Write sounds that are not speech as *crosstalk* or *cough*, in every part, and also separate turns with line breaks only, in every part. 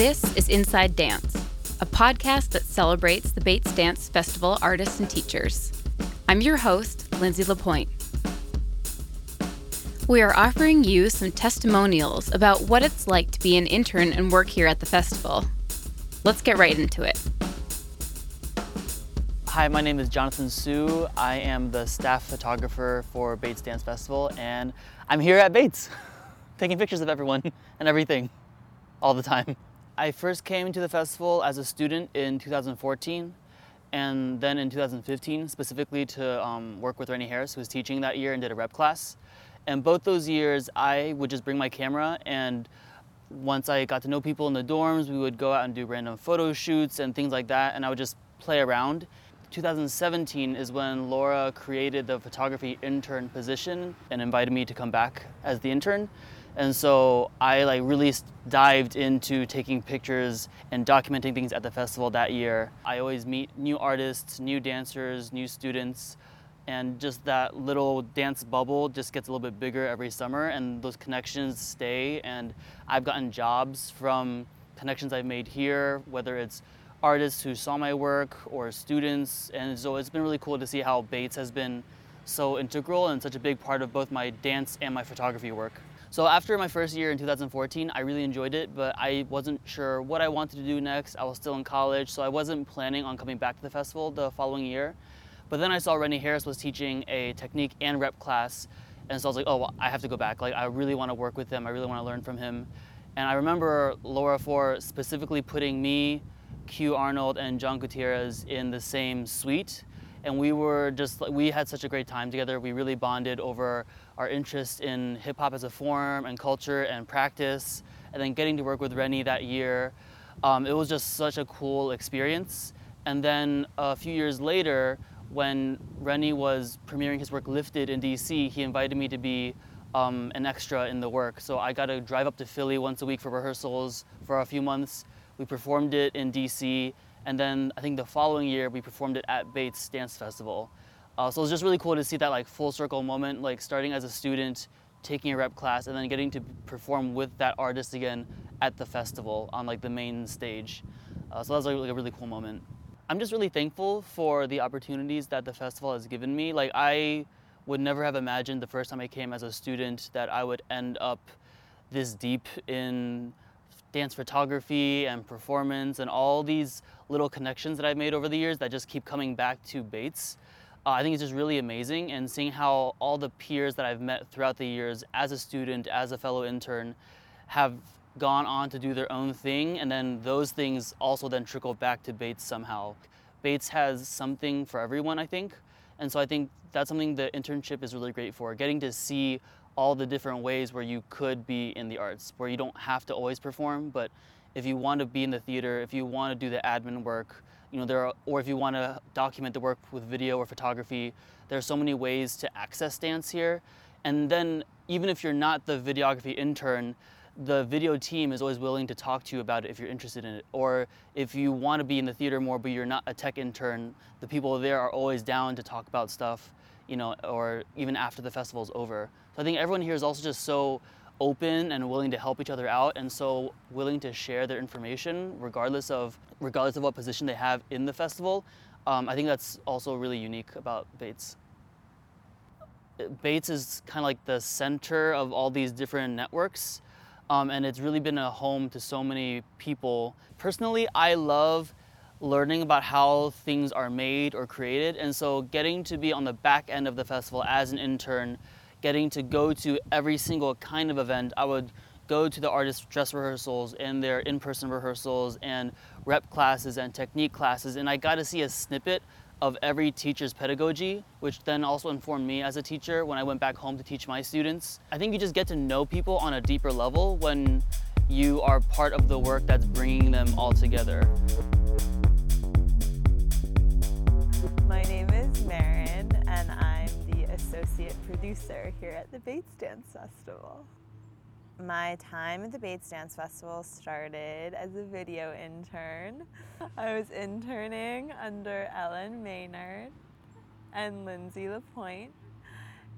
This is Inside Dance, a podcast that celebrates the Bates Dance Festival artists and teachers. I'm your host, Lindsay Lapointe. We are offering you some testimonials about what it's like to be an intern and work here at the festival. Let's get right into it.
Hi, my name is Jonathan Hsu. I am the staff photographer for Bates Dance Festival, and I'm here at Bates, *laughs* taking pictures of everyone and everything all the time. I first came to the festival as a student in 2014, and then in 2015, specifically to um, work with Rennie Harris, who was teaching that year and did a rep class. And both those years, I would just bring my camera and once I got to know people in the dorms, we would go out and do random photo shoots and things like that, and I would just play around. 2017 is when Laura created the photography intern position and invited me to come back as the intern. And so I like really dived into taking pictures and documenting things at the festival that year. I always meet new artists, new dancers, new students and just that little dance bubble just gets a little bit bigger every summer and those connections stay and i've gotten jobs from connections i've made here whether it's artists who saw my work or students and so it's been really cool to see how bates has been so integral and such a big part of both my dance and my photography work so after my first year in 2014 i really enjoyed it but i wasn't sure what i wanted to do next i was still in college so i wasn't planning on coming back to the festival the following year but then I saw Rennie Harris was teaching a technique and rep class, and so I was like, oh, well, I have to go back. Like, I really want to work with him. I really want to learn from him. And I remember Laura Faure specifically putting me, Q Arnold, and John Gutierrez in the same suite. And we were just, we had such a great time together. We really bonded over our interest in hip hop as a form and culture and practice. And then getting to work with Rennie that year, um, it was just such a cool experience. And then a few years later, when Rennie was premiering his work Lifted in DC, he invited me to be um, an extra in the work. So I got to drive up to Philly once a week for rehearsals for a few months. We performed it in DC, and then I think the following year we performed it at Bates Dance Festival. Uh, so it was just really cool to see that like full circle moment, like starting as a student, taking a rep class, and then getting to perform with that artist again at the festival on like the main stage. Uh, so that was like, a really cool moment. I'm just really thankful for the opportunities that the festival has given me. Like I would never have imagined the first time I came as a student that I would end up this deep in dance photography and performance and all these little connections that I've made over the years that just keep coming back to Bates. Uh, I think it's just really amazing and seeing how all the peers that I've met throughout the years as a student, as a fellow intern, have gone on to do their own thing, and then those things also then trickle back to Bates somehow. Bates has something for everyone, I think, and so I think that's something the internship is really great for, getting to see all the different ways where you could be in the arts, where you don't have to always perform, but if you want to be in the theater, if you want to do the admin work, you know, there are, or if you want to document the work with video or photography, there are so many ways to access dance here. And then even if you're not the videography intern, the video team is always willing to talk to you about it if you're interested in it. Or if you want to be in the theater more but you're not a tech intern, the people there are always down to talk about stuff, you know, or even after the festival's over. So I think everyone here is also just so open and willing to help each other out and so willing to share their information regardless of regardless of what position they have in the festival. Um, I think that's also really unique about Bates. Bates is kind of like the center of all these different networks um, and it's really been a home to so many people. Personally, I love learning about how things are made or created, and so getting to be on the back end of the festival as an intern, getting to go to every single kind of event, I would go to the artist dress rehearsals and their in-person rehearsals and rep classes and technique classes, and I got to see a snippet of every teacher's pedagogy, which then also informed me as a teacher when I went back home to teach my students. I think you just get to know people on a deeper level when you are part of the work that's bringing them all together.
My name is Marin, and I'm the associate producer here at the Bates Dance Festival. My time at the Bates Dance Festival started as a video intern. I was interning under Ellen Maynard and Lindsay Lapointe.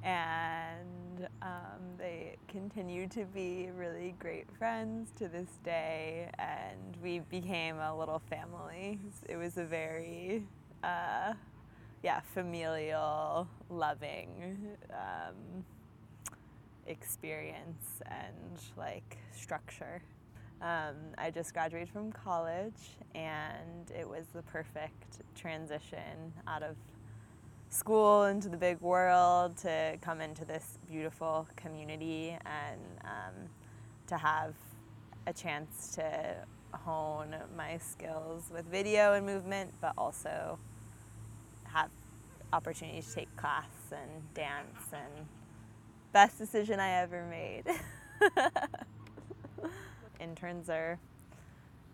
And um, they continue to be really great friends to this day. And we became a little family. It was a very, uh, yeah, familial, loving um, experience and like structure. Um, I just graduated from college, and it was the perfect transition out of school into the big world to come into this beautiful community and um, to have a chance to hone my skills with video and movement, but also opportunities to take class and dance and best decision I ever made. *laughs* Interns are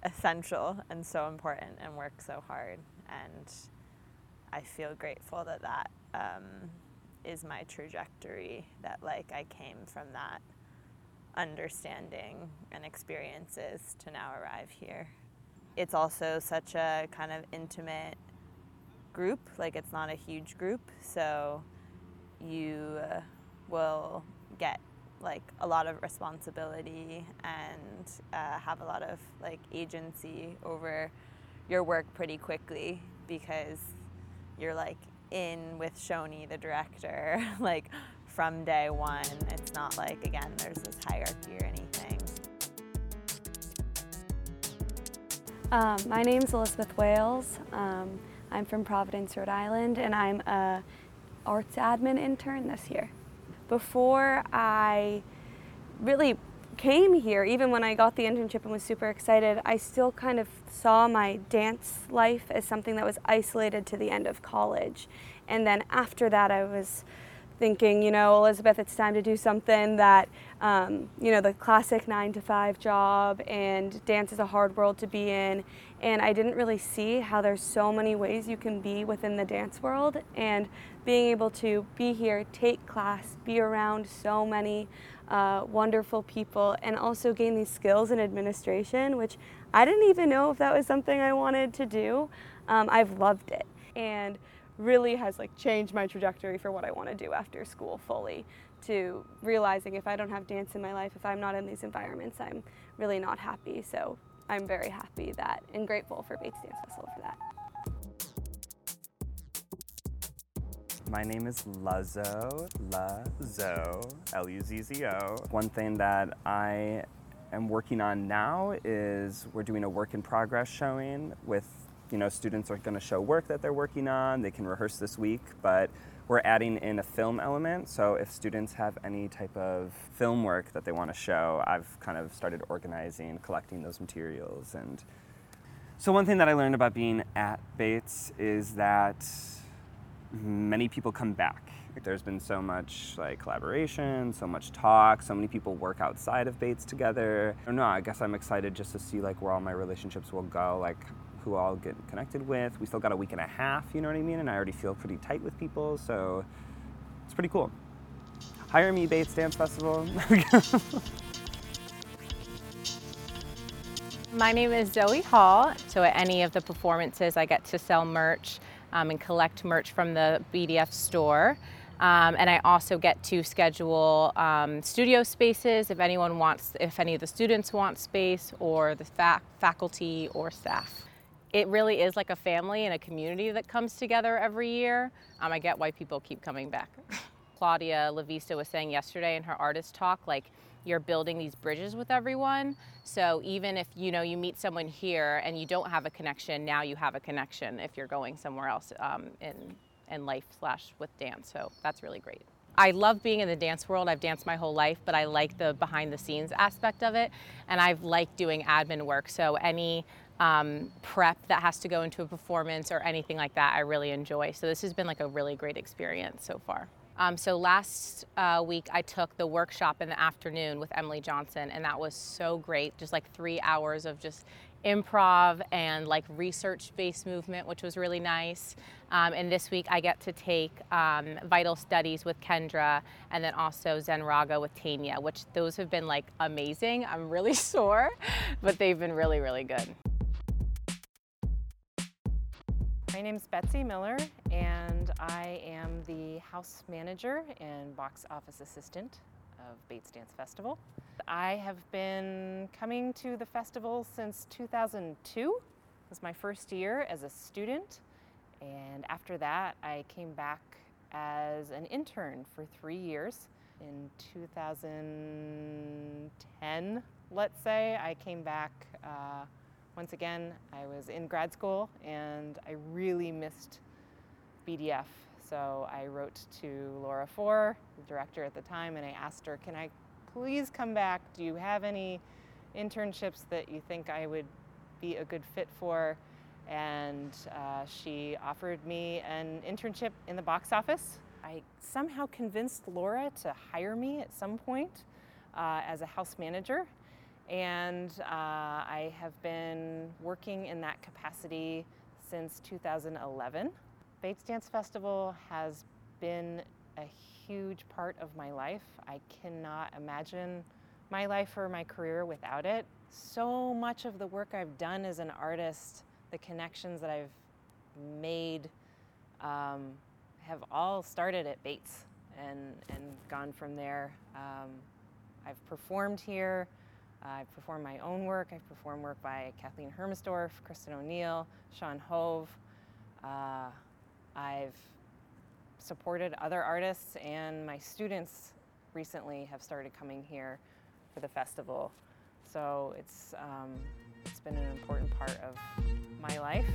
essential and so important and work so hard and I feel grateful that that um, is my trajectory. That like I came from that understanding and experiences to now arrive here. It's also such a kind of intimate group. Like it's not a huge group, so you uh, will get like a lot of responsibility and uh, have a lot of like agency over your work pretty quickly because you're like in with Shoni, the director, *laughs* like from day one. It's not like, again, there's this hierarchy or anything.
Um, my name's Elizabeth Wales. Um, I'm from Providence, Rhode Island, and I'm a arts admin intern this year. Before I really came here, even when I got the internship and was super excited, I still kind of saw my dance life as something that was isolated to the end of college. And then after that, I was thinking, you know, Elizabeth, it's time to do something that, um, you know, the classic nine to five job and dance is a hard world to be in. And I didn't really see how there's so many ways you can be within the dance world. And being able to be here, take class, be around so many uh, wonderful people, and also gain these skills in administration, which I didn't even know if that was something I wanted to do. Um, I've loved it and really has like changed my trajectory for what I want to do after school fully to realizing if I don't have dance in my life, if I'm not in these environments, I'm really not happy. So I'm very happy that and grateful for Bates Dance Festival for that.
My name is Luzzo, Luzzo, L-U-Z-Z-O. One thing that I am working on now is we're doing a work in progress showing with, you know, students are gonna show work that they're working on. They can rehearse this week, but we're adding in a film element. So if students have any type of film work that they wanna show, I've kind of started organizing, collecting those materials. And so one thing that I learned about being at Bates is that many people come back. There's been so much like collaboration, so much talk, so many people work outside of Bates together. I don't know, I guess I'm excited just to see like where all my relationships will go, like who I'll get connected with. We still got a week and a half, you know what I mean? And I already feel pretty tight with people, so it's pretty cool. Hire me, Bates Dance Festival. *laughs*
My name is Zoe Hall. So at any of the performances, I get to sell merch um, and collect merch from the BDF store. Um, and I also get to schedule um, studio spaces if anyone wants, if any of the students want space or the fa- faculty or staff. It really is like a family and a community that comes together every year. Um, I get why people keep coming back. *laughs* Claudia Lavista was saying yesterday in her artist talk, like you're building these bridges with everyone. So even if you know you meet someone here and you don't have a connection, now you have a connection if you're going somewhere else um, in in life slash with dance. So that's really great. I love being in the dance world. I've danced my whole life, but I like the behind the scenes aspect of it, and I've liked doing admin work. So any um, prep that has to go into a performance or anything like that, I really enjoy. So this has been like a really great experience so far. Um, so last uh, week I took the workshop in the afternoon with Emily Johnson, and that was so great. Just like three hours of just improv and like research-based movement, which was really nice. Um, and this week I get to take um, Vital Studies with Kendra, and then also Zen Raga with Tanya, which those have been like amazing. I'm really *laughs* sore, but they've been really, really good.
My name is Betsy Miller, and I am the house manager and box office assistant of Bates Dance Festival. I have been coming to the festival since 2002. It was my first year as a student, and after that, I came back as an intern for three years. In 2010, let's say, I came back uh, once again. I was in grad school and I really missed BDF. So I wrote to Laura Faure, the director at the time, and I asked her, Can I please come back? Do you have any internships that you think I would be a good fit for? And uh, she offered me an internship in the box office. I somehow convinced Laura to hire me at some point uh, as a house manager. And uh, I have been working in that capacity since 2011. Bates Dance Festival has been a huge part of my life. I cannot imagine my life or my career without it. So much of the work I've done as an artist, the connections that I've made, um, have all started at Bates and, and gone from there. Um, I've performed here. I've performed my own work. I've performed work by Kathleen Hermesdorf, Kristen O'Neill, Sean Hove. Uh, I've supported other artists, and my students recently have started coming here for the festival. So it's, um, it's been an important part of my life.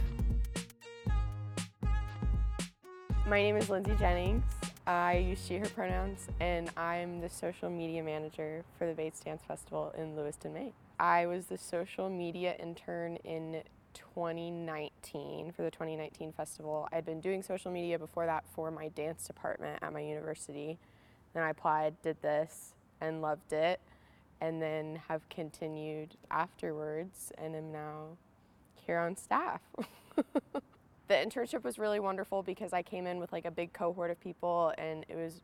My name is Lindsay Jennings. I use she, her pronouns, and I'm the social media manager for the Bates Dance Festival in Lewiston, Maine. I was the social media intern in 2019 for the 2019 festival. I'd been doing social media before that for my dance department at my university. Then I applied, did this, and loved it, and then have continued afterwards and am now here on staff. *laughs* the internship was really wonderful because I came in with like a big cohort of people and it was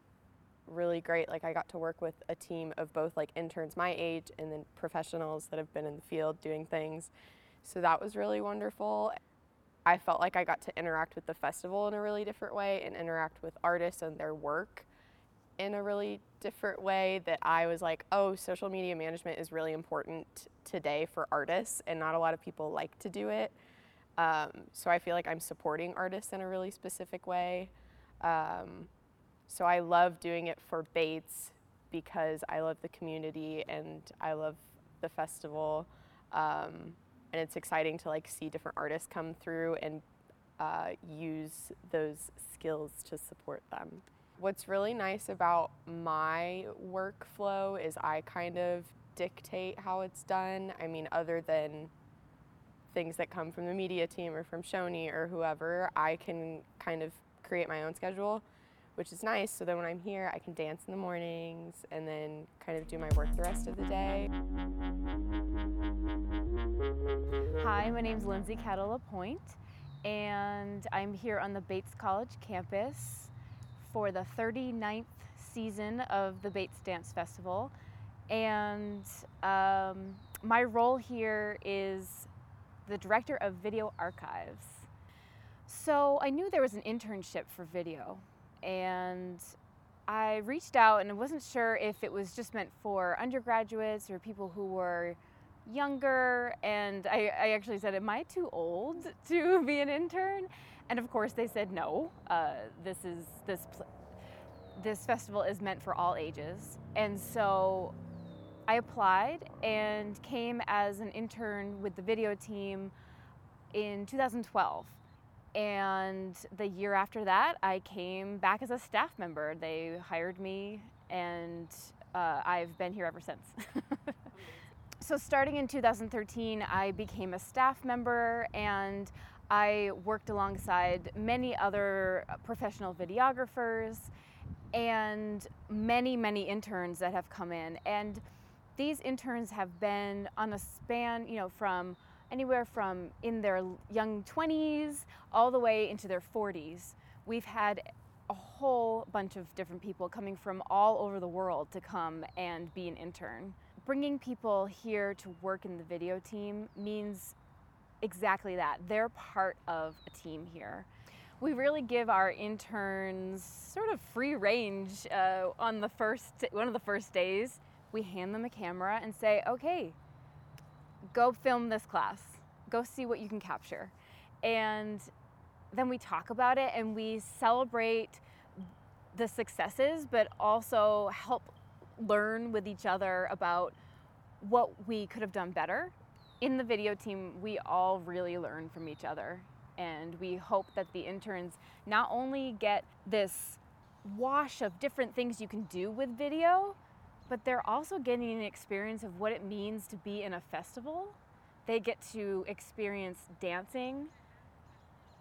really great. Like I got to work with a team of both like interns my age and then professionals that have been in the field doing things. So that was really wonderful. I felt like I got to interact with the festival in a really different way and interact with artists and their work in a really different way that I was like, oh, social media management is really important today for artists and not a lot of people like to do it. Um, so I feel like I'm supporting artists in a really specific way. Um, so I love doing it for Bates because I love the community and I love the festival. Um, and it's exciting to like see different artists come through and uh, use those skills to support them. What's really nice about my workflow is I kind of dictate how it's done. I mean, other than things that come from the media team or from Shoni or whoever, I can kind of create my own schedule, which is nice. So then when I'm here, I can dance in the mornings and then kind of do my work the rest of the day.
Hi, my name is Lindsay Kettle LaPointe, and I'm here on the Bates College campus for the 39th season of the Bates Dance Festival. And um, my role here is the director of video archives. So I knew there was an internship for video, and I reached out and I wasn't sure if it was just meant for undergraduates or people who were younger. And I, I actually said, Am I too old *laughs* to be an intern? And of course, they said no. Uh, this is this this festival is meant for all ages, and so I applied and came as an intern with the video team in 2012. And the year after that, I came back as a staff member. They hired me, and uh, I've been here ever since. *laughs* so, starting in 2013, I became a staff member and I worked alongside many other professional videographers and many, many interns that have come in. And these interns have been on a span, you know, from anywhere from in their young 20s all the way into their 40s. We've had a whole bunch of different people coming from all over the world to come and be an intern. Bringing people here to work in the video team means exactly that. They're part of a team here. we really give our interns sort of free range uh, on the first one of the first days. We hand them a camera and say, "Okay, go film this class. Go see what you can capture." And then we talk about it and we celebrate the successes, but also help learn with each other about what we could have done better. In the video team, we all really learn from each other and we hope that the interns not only get this wash of different things you can do with video, but they're also getting an experience of what it means to be in a festival. They get to experience dancing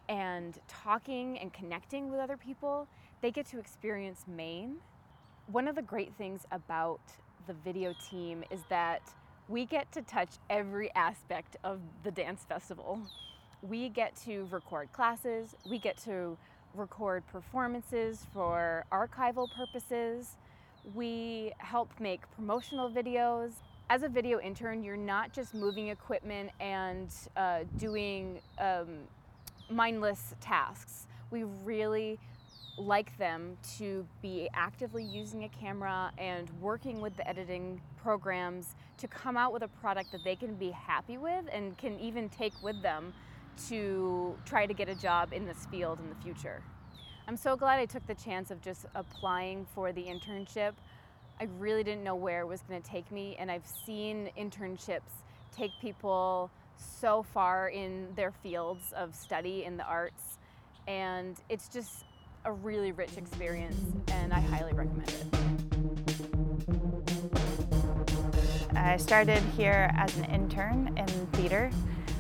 and talking and connecting with other people. They get to experience Maine. One of the great things about the video team is that we get to touch every aspect of the dance festival we get to record classes, we get to record performances for archival purposes, we help make promotional videos. As a video intern, you're not just moving equipment and uh, doing um, mindless tasks. We really like them to be actively using a camera and working with the editing programs to come out with a product that they can be happy with and can even take with them to try to get a job in this field in the future. I'm so glad I took the chance of just applying for the internship. I really didn't know where it was going to take me, and I've seen internships take people so far in their fields of study in the arts, and it's just a really rich experience, and I highly recommend it.
I started here as an intern in theater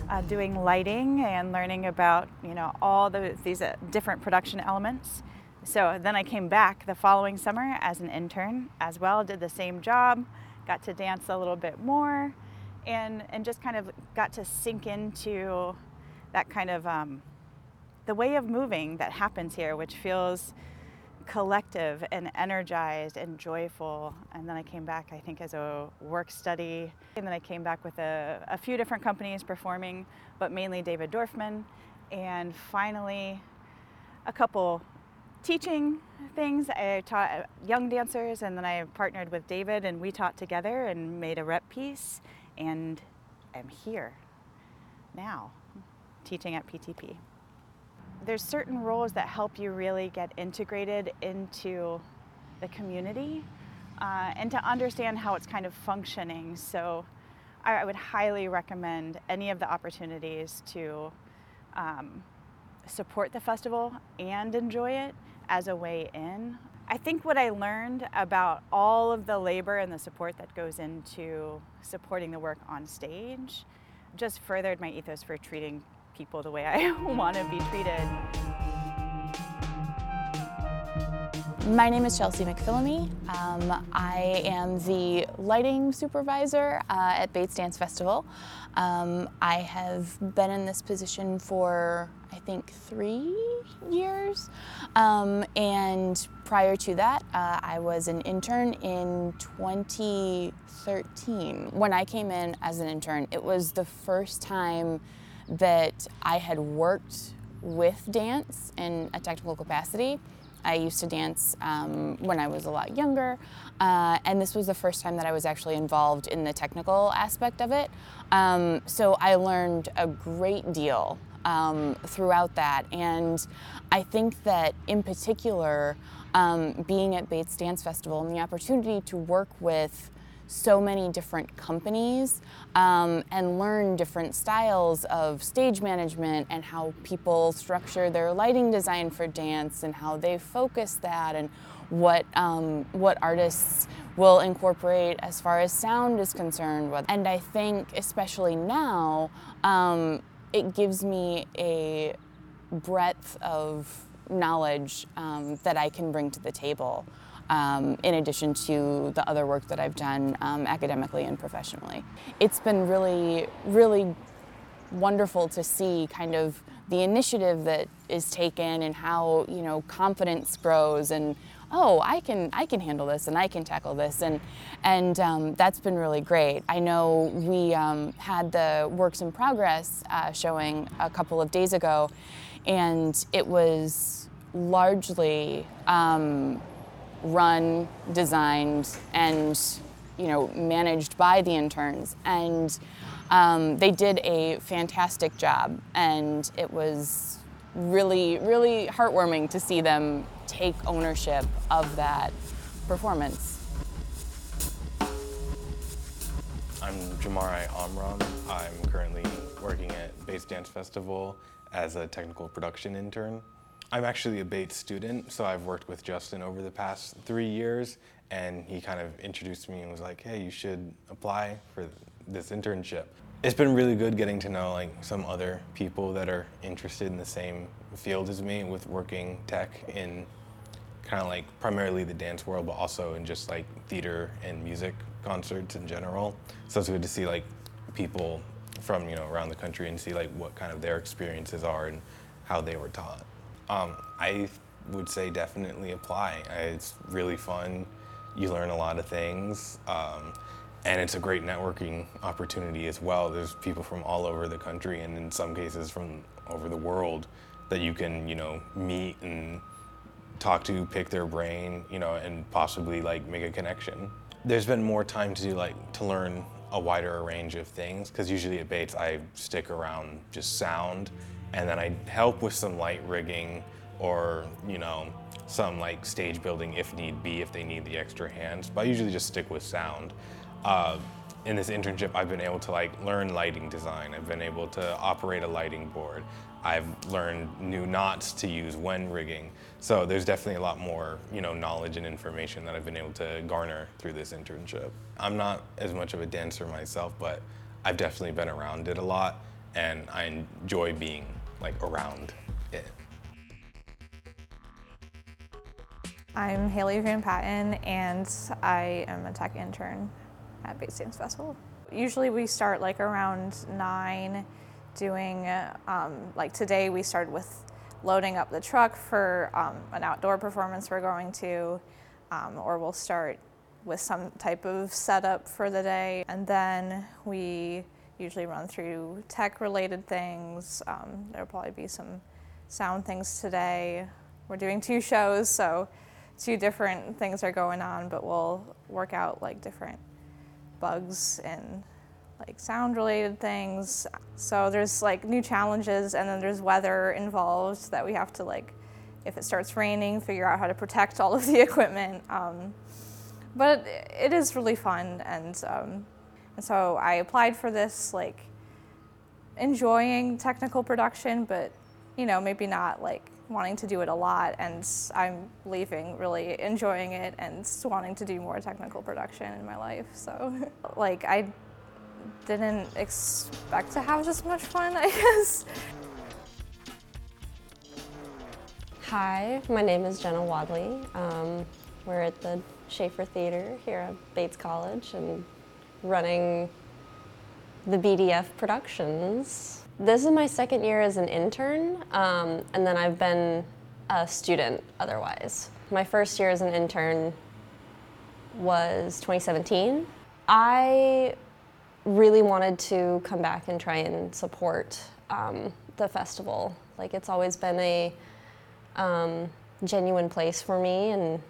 uh, doing lighting and learning about you know all the, these uh, different production elements. So then I came back the following summer as an intern as well, did the same job, got to dance a little bit more, and and just kind of got to sink into that kind of um, the way of moving that happens here, which feels collective and energized and joyful. And then I came back, I think, as a work study. And then I came back with a, a few different companies performing, but mainly David Dorfman. And finally, a couple teaching things. I taught young dancers, and then I partnered with David, and we taught together and made a rep piece. And I'm here now teaching at PTP there's certain roles that help you really get integrated into the community uh, and to understand how it's kind of functioning. So I, I would highly recommend any of the opportunities to um, support the festival and enjoy it as a way in. I think what I learned about all of the labor and the support that goes into supporting the work on stage just furthered my ethos for treating people the way I *laughs* want to be treated.
My name is Chelsea McPhillamy. Um, I am the lighting supervisor uh, at Bates Dance Festival. Um, I have been in this position for, I think, three years. Um, and prior to that, uh, I was an intern in 2013. When I came in as an intern, it was the first time that I had worked with dance in a technical capacity. I used to dance um, when I was a lot younger, uh, and this was the first time that I was actually involved in the technical aspect of it. Um, so I learned a great deal um, throughout that, and I think that in particular, um, being at Bates Dance Festival and the opportunity to work with so many different companies um, and learn different styles of stage management and how people structure their lighting design for dance and how they focus that and what um, what artists will incorporate as far as sound is concerned. And I think especially now, um, it gives me a breadth of knowledge um, that I can bring to the table um, in addition to the other work that I've done um, academically and professionally. It's been really, really wonderful to see kind of the initiative that is taken and how you know confidence grows and oh I can I can handle this and I can tackle this and and um, that's been really great. I know we um, had the works in progress uh, showing a couple of days ago and it was largely um, run, designed, and you know managed by the interns, and um, they did a fantastic job, and it was really, really heartwarming to see them take ownership of that performance.
I'm Jamarai Amram. I'm currently working at Bates Dance Festival as a technical production intern. I'm actually a Bates student, so I've worked with Justin over the past three years, and he kind of introduced me and was like, hey, you should apply for this internship. It's been really good getting to know like some other people that are interested in the same field as me with working tech in kind of like primarily the dance world, but also in just like theater and music concerts in general. So it's good to see like people from you know around the country and see like what kind of their experiences are and how they were taught. Um, I would say definitely apply. It's really fun. You learn a lot of things. Um, and it's a great networking opportunity as well. There's people from all over the country and in some cases from over the world that you can, you know, meet and talk to, pick their brain, you know, and possibly like make a connection. There's been more time to do like to learn a wider range of things because usually at Bates I stick around just sound and then I help with some light rigging or, you know, some like stage building if need be if they need the extra hands. But I usually just stick with sound. Uh, in this internship, I've been able to like learn lighting design. I've been able to operate a lighting board. I've learned new knots to use when rigging. So there's definitely a lot more, you know, knowledge and information that I've been able to garner through this internship. I'm not as much of a dancer myself, but I've definitely been around it a lot, and I enjoy being like around it.
I'm Haley Van Patten, and I am a tech intern at Bates Dance Festival. Usually we start like around nine doing, um, like today we started with loading up the truck for um, an outdoor performance we're going to, um, or we'll start with some type of setup for the day. And then we usually run through tech related things. Um, there'll probably be some sound things today. We're doing two shows, so two different things are going on, but we'll work out like different bugs and like sound related things. So there's like new challenges and then there's weather involved that we have to like if it starts raining, figure out how to protect all of the *laughs* equipment. Um, but it is really fun and um, and so I applied for this like enjoying technical production, but you know maybe not like wanting to do it a lot and I'm leaving really enjoying it and wanting to do more technical production in my life. So *laughs* like I didn't expect to have this much fun, *laughs* I guess.
Hi, my name is Jenna Wadley. Um, we're at the Schaeffer Theater here at Bates College and running the BDF Productions. This is my second year as an intern, um, and then I've been a student otherwise. My first year as an intern was 2017. I really wanted to come back and try and support um, the festival. Like it's always been a um, genuine place for me and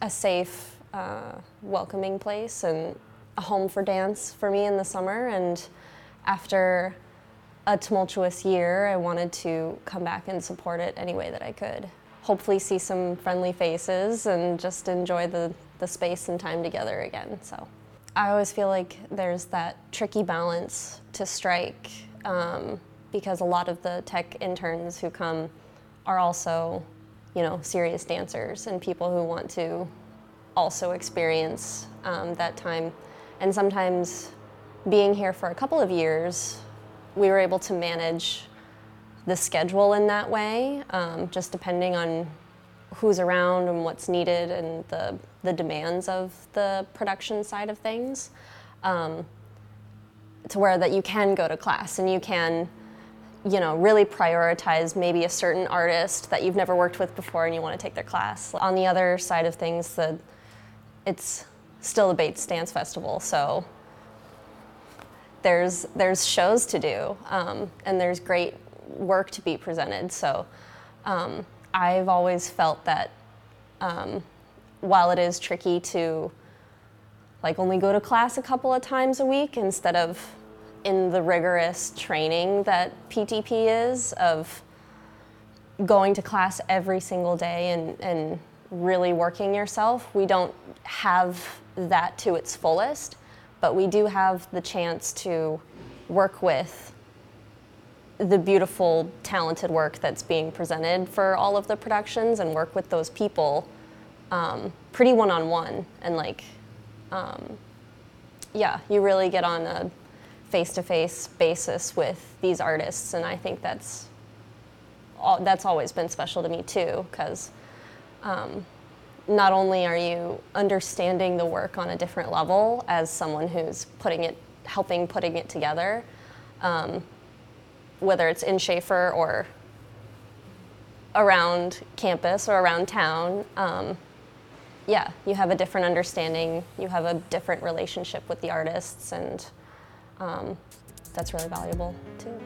a safe, uh, welcoming place and a home for dance for me in the summer. And after a tumultuous year, I wanted to come back and support it any way that I could. Hopefully, see some friendly faces and just enjoy the, the space and time together again. So. I always feel like there's that tricky balance to strike um, because a lot of the tech interns who come are also, you know, serious dancers and people who want to also experience um, that time. And sometimes being here for a couple of years, we were able to manage the schedule in that way, um, just depending on who's around and what's needed and the, the demands of the production side of things um, to where that you can go to class and you can you know really prioritize maybe a certain artist that you've never worked with before and you want to take their class. On the other side of things the it's still a Bates Dance Festival so there's there's shows to do um, and there's great work to be presented. So um, I've always felt that um, while it is tricky to like only go to class a couple of times a week instead of in the rigorous training that PTP is of going to class every single day and, and really working yourself. We don't have that to its fullest, but we do have the chance to work with the beautiful, talented work that's being presented for all of the productions and work with those people um, pretty one on one. And, like, um, yeah, you really get on a face to face basis with these artists. And I think that's, all, that's always been special to me, too, because um, not only are you understanding the work on a different level as someone who's putting it, helping putting it together, um, whether it's in Schaeffer or around campus or around town, um, yeah, you have a different understanding, you have a different relationship with the artists, and um, that's really valuable too.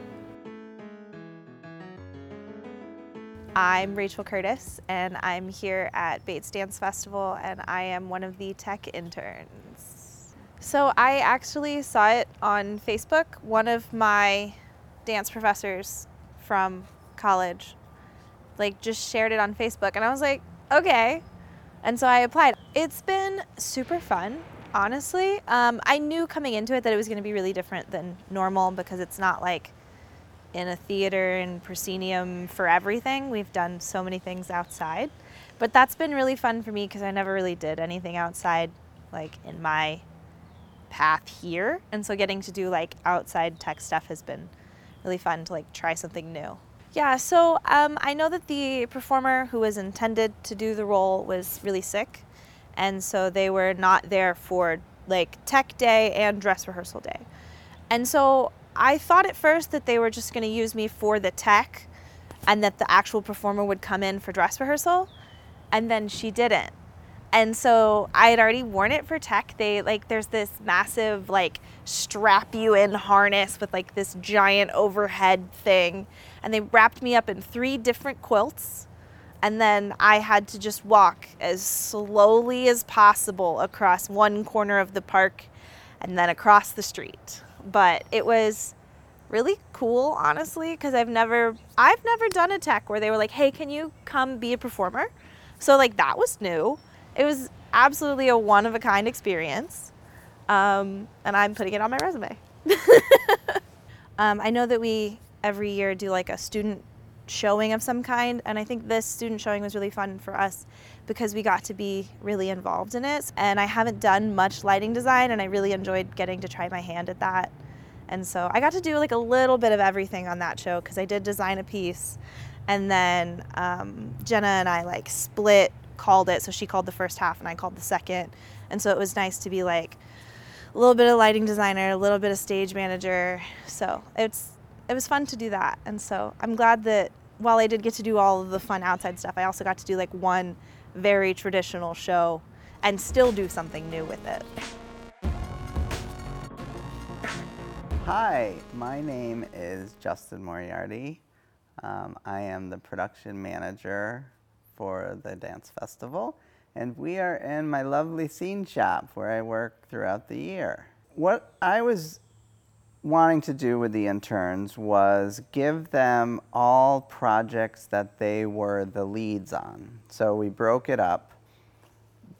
I'm Rachel Curtis, and I'm here at Bates Dance Festival, and I am one of the tech interns. So I actually saw it on Facebook. One of my dance professors from college like just shared it on Facebook, and I was like, okay. And so I applied. It's been super fun, honestly. Um, I knew coming into it that it was going to be really different than normal because it's not like in a theater and proscenium for everything. We've done so many things outside. But that's been really fun for me because I never really did anything outside, like in my path here. And so getting to do like outside tech stuff has been really fun to like try something new. Yeah, so um, I know that the performer who was intended to do the role was really sick. And so they were not there for like tech day and dress rehearsal day. And so I thought at first that they were just going to use me for the tech and that the actual performer would come in for dress rehearsal. And then she didn't. And so I had already worn it for tech. They like there's this massive like strap you in harness with like this giant overhead thing and they wrapped me up in three different quilts and then I had to just walk as slowly as possible across one corner of the park and then across the street but it was really cool honestly because i've never i've never done a tech where they were like hey can you come be a performer? So like that was new. It was absolutely a one of a kind experience um, and i'm putting it on my resume. *laughs* Um, i know that we every year do like a student showing of some kind and i think this student showing was really fun for us because we got to be really involved in it and i haven't done much lighting design and i really enjoyed getting to try my hand at that and so I got to do like a little bit of everything on that show because I did design a piece. And then um, Jenna and I like split called it. So she called the first half and I called the second. And so it was nice to be like a little bit of lighting designer, a little bit of stage manager. So it's it was fun to do that. And so I'm glad that while I did get to do all of the fun outside stuff, I also got to do like one very traditional show and still do something new with it.
Hi, my name is Justin Moriarty. Um, I am the production manager for the dance festival, and we are in my lovely scene shop where I work throughout the year. What I was wanting to do with the interns was give them all projects that they were the leads on. So we broke it up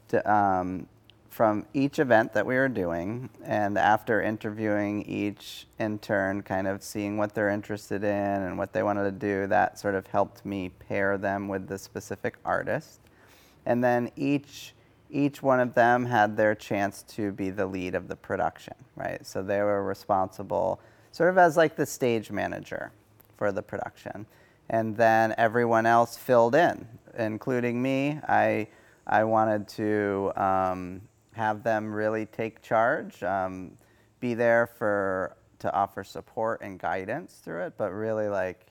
to, um, from each event that we were doing, and after interviewing each intern, kind of seeing what they're interested in and what they wanted to do, that sort of helped me pair them with the specific artist. And then each each one of them had their chance to be the lead of the production, right? So they were responsible sort of as like the stage manager for the production. And then everyone else filled in, including me. I I wanted to um, have them really take charge, um, be there for to offer support and guidance through it, but really like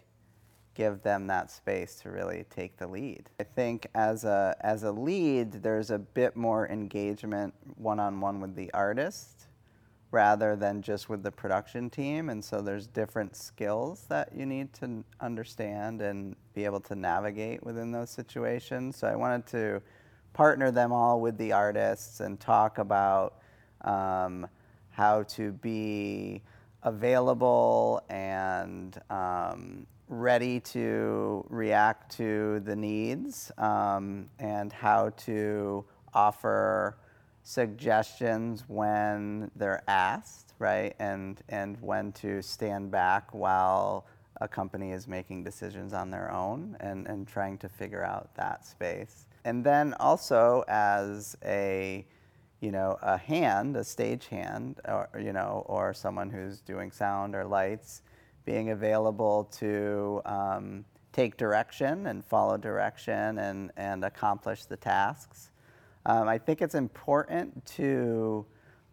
give them that space to really take the lead. I think as a as a lead, there's a bit more engagement one on one with the artist, rather than just with the production team. And so there's different skills that you need to understand and be able to navigate within those situations. So I wanted to partner them all with the artists and talk about um, how to be available and um, ready to react to the needs um, and how to offer suggestions when they're asked, right? And, and when to stand back while a company is making decisions on their own and, and trying to figure out that space. And then also as a, you know, a hand, a stage hand, or, you know, or someone who's doing sound or lights, being available to um, take direction and follow direction and, and accomplish the tasks. Um, I think it's important to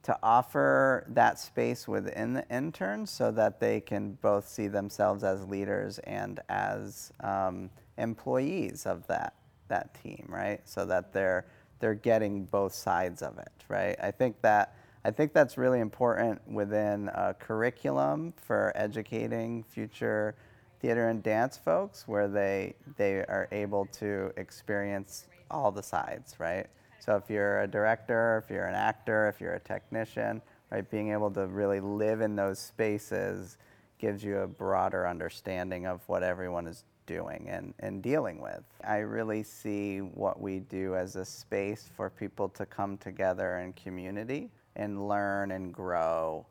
to offer that space within the interns so that they can both see themselves as leaders and as um, employees of that that team, right? So that they're they're getting both sides of it, right? I think that I think that's really important within a curriculum for educating future theater and dance folks, where they they are able to experience all the sides, right? So if you're a director, if you're an actor, if you're a technician, right, being able to really live in those spaces gives you a broader understanding of what everyone is doing and, and dealing with. I really see what we do as a space for people to come together in community and learn and grow.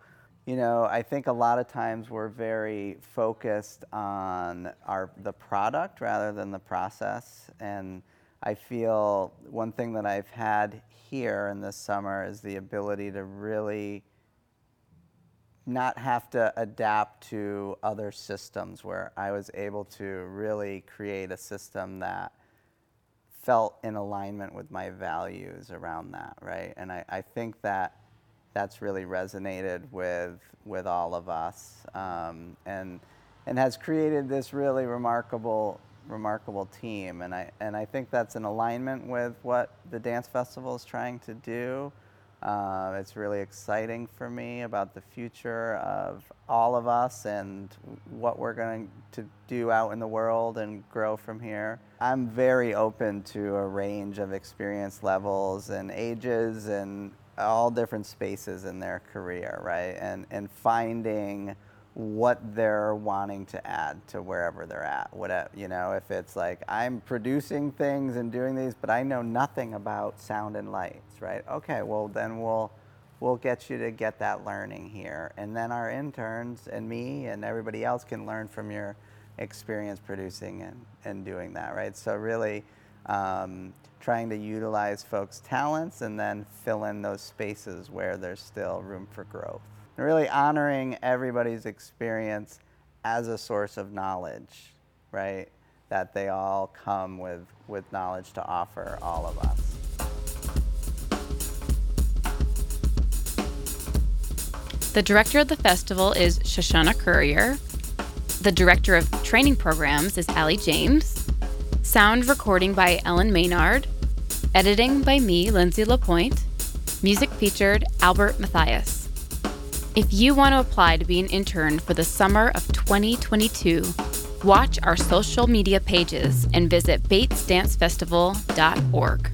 You know, I think a lot of times we're very focused on our the product rather than the process and I feel one thing that I've had here in this summer is the ability to really not have to adapt to other systems where I was able to really create a system that felt in alignment with my values around that, right? And I, I think that that's really resonated with with all of us um, and and has created this really remarkable remarkable team, and I and I think that's in alignment with what the dance festival is trying to do. Uh, it's really exciting for me about the future of all of us and what we're going to do out in the world and grow from here. I'm very open to a range of experience levels and ages and all different spaces in their career, right? And and finding what they're wanting to add to wherever they're at. Whatever, you know, if it's like I'm producing things and doing these, but I know nothing about sound and lights, right? Okay, well then we'll we'll get you to get that learning here, and then our interns and me and everybody else can learn from your experience producing and, and doing that, right? So really. Um, trying to utilize folks' talents and then fill in those spaces where there's still room for growth and really honoring everybody's experience as a source of knowledge, right? That they all come with, with knowledge to offer all of us.
The director of the festival is Shoshona Currier. The director of training programs is Allie James. Sound recording by Ellen Maynard. Editing by me, Lindsay LaPointe. Music featured Albert Matthias. If you want to apply to be an intern for the summer of 2022, watch our social media pages and visit batesdancefestival.org.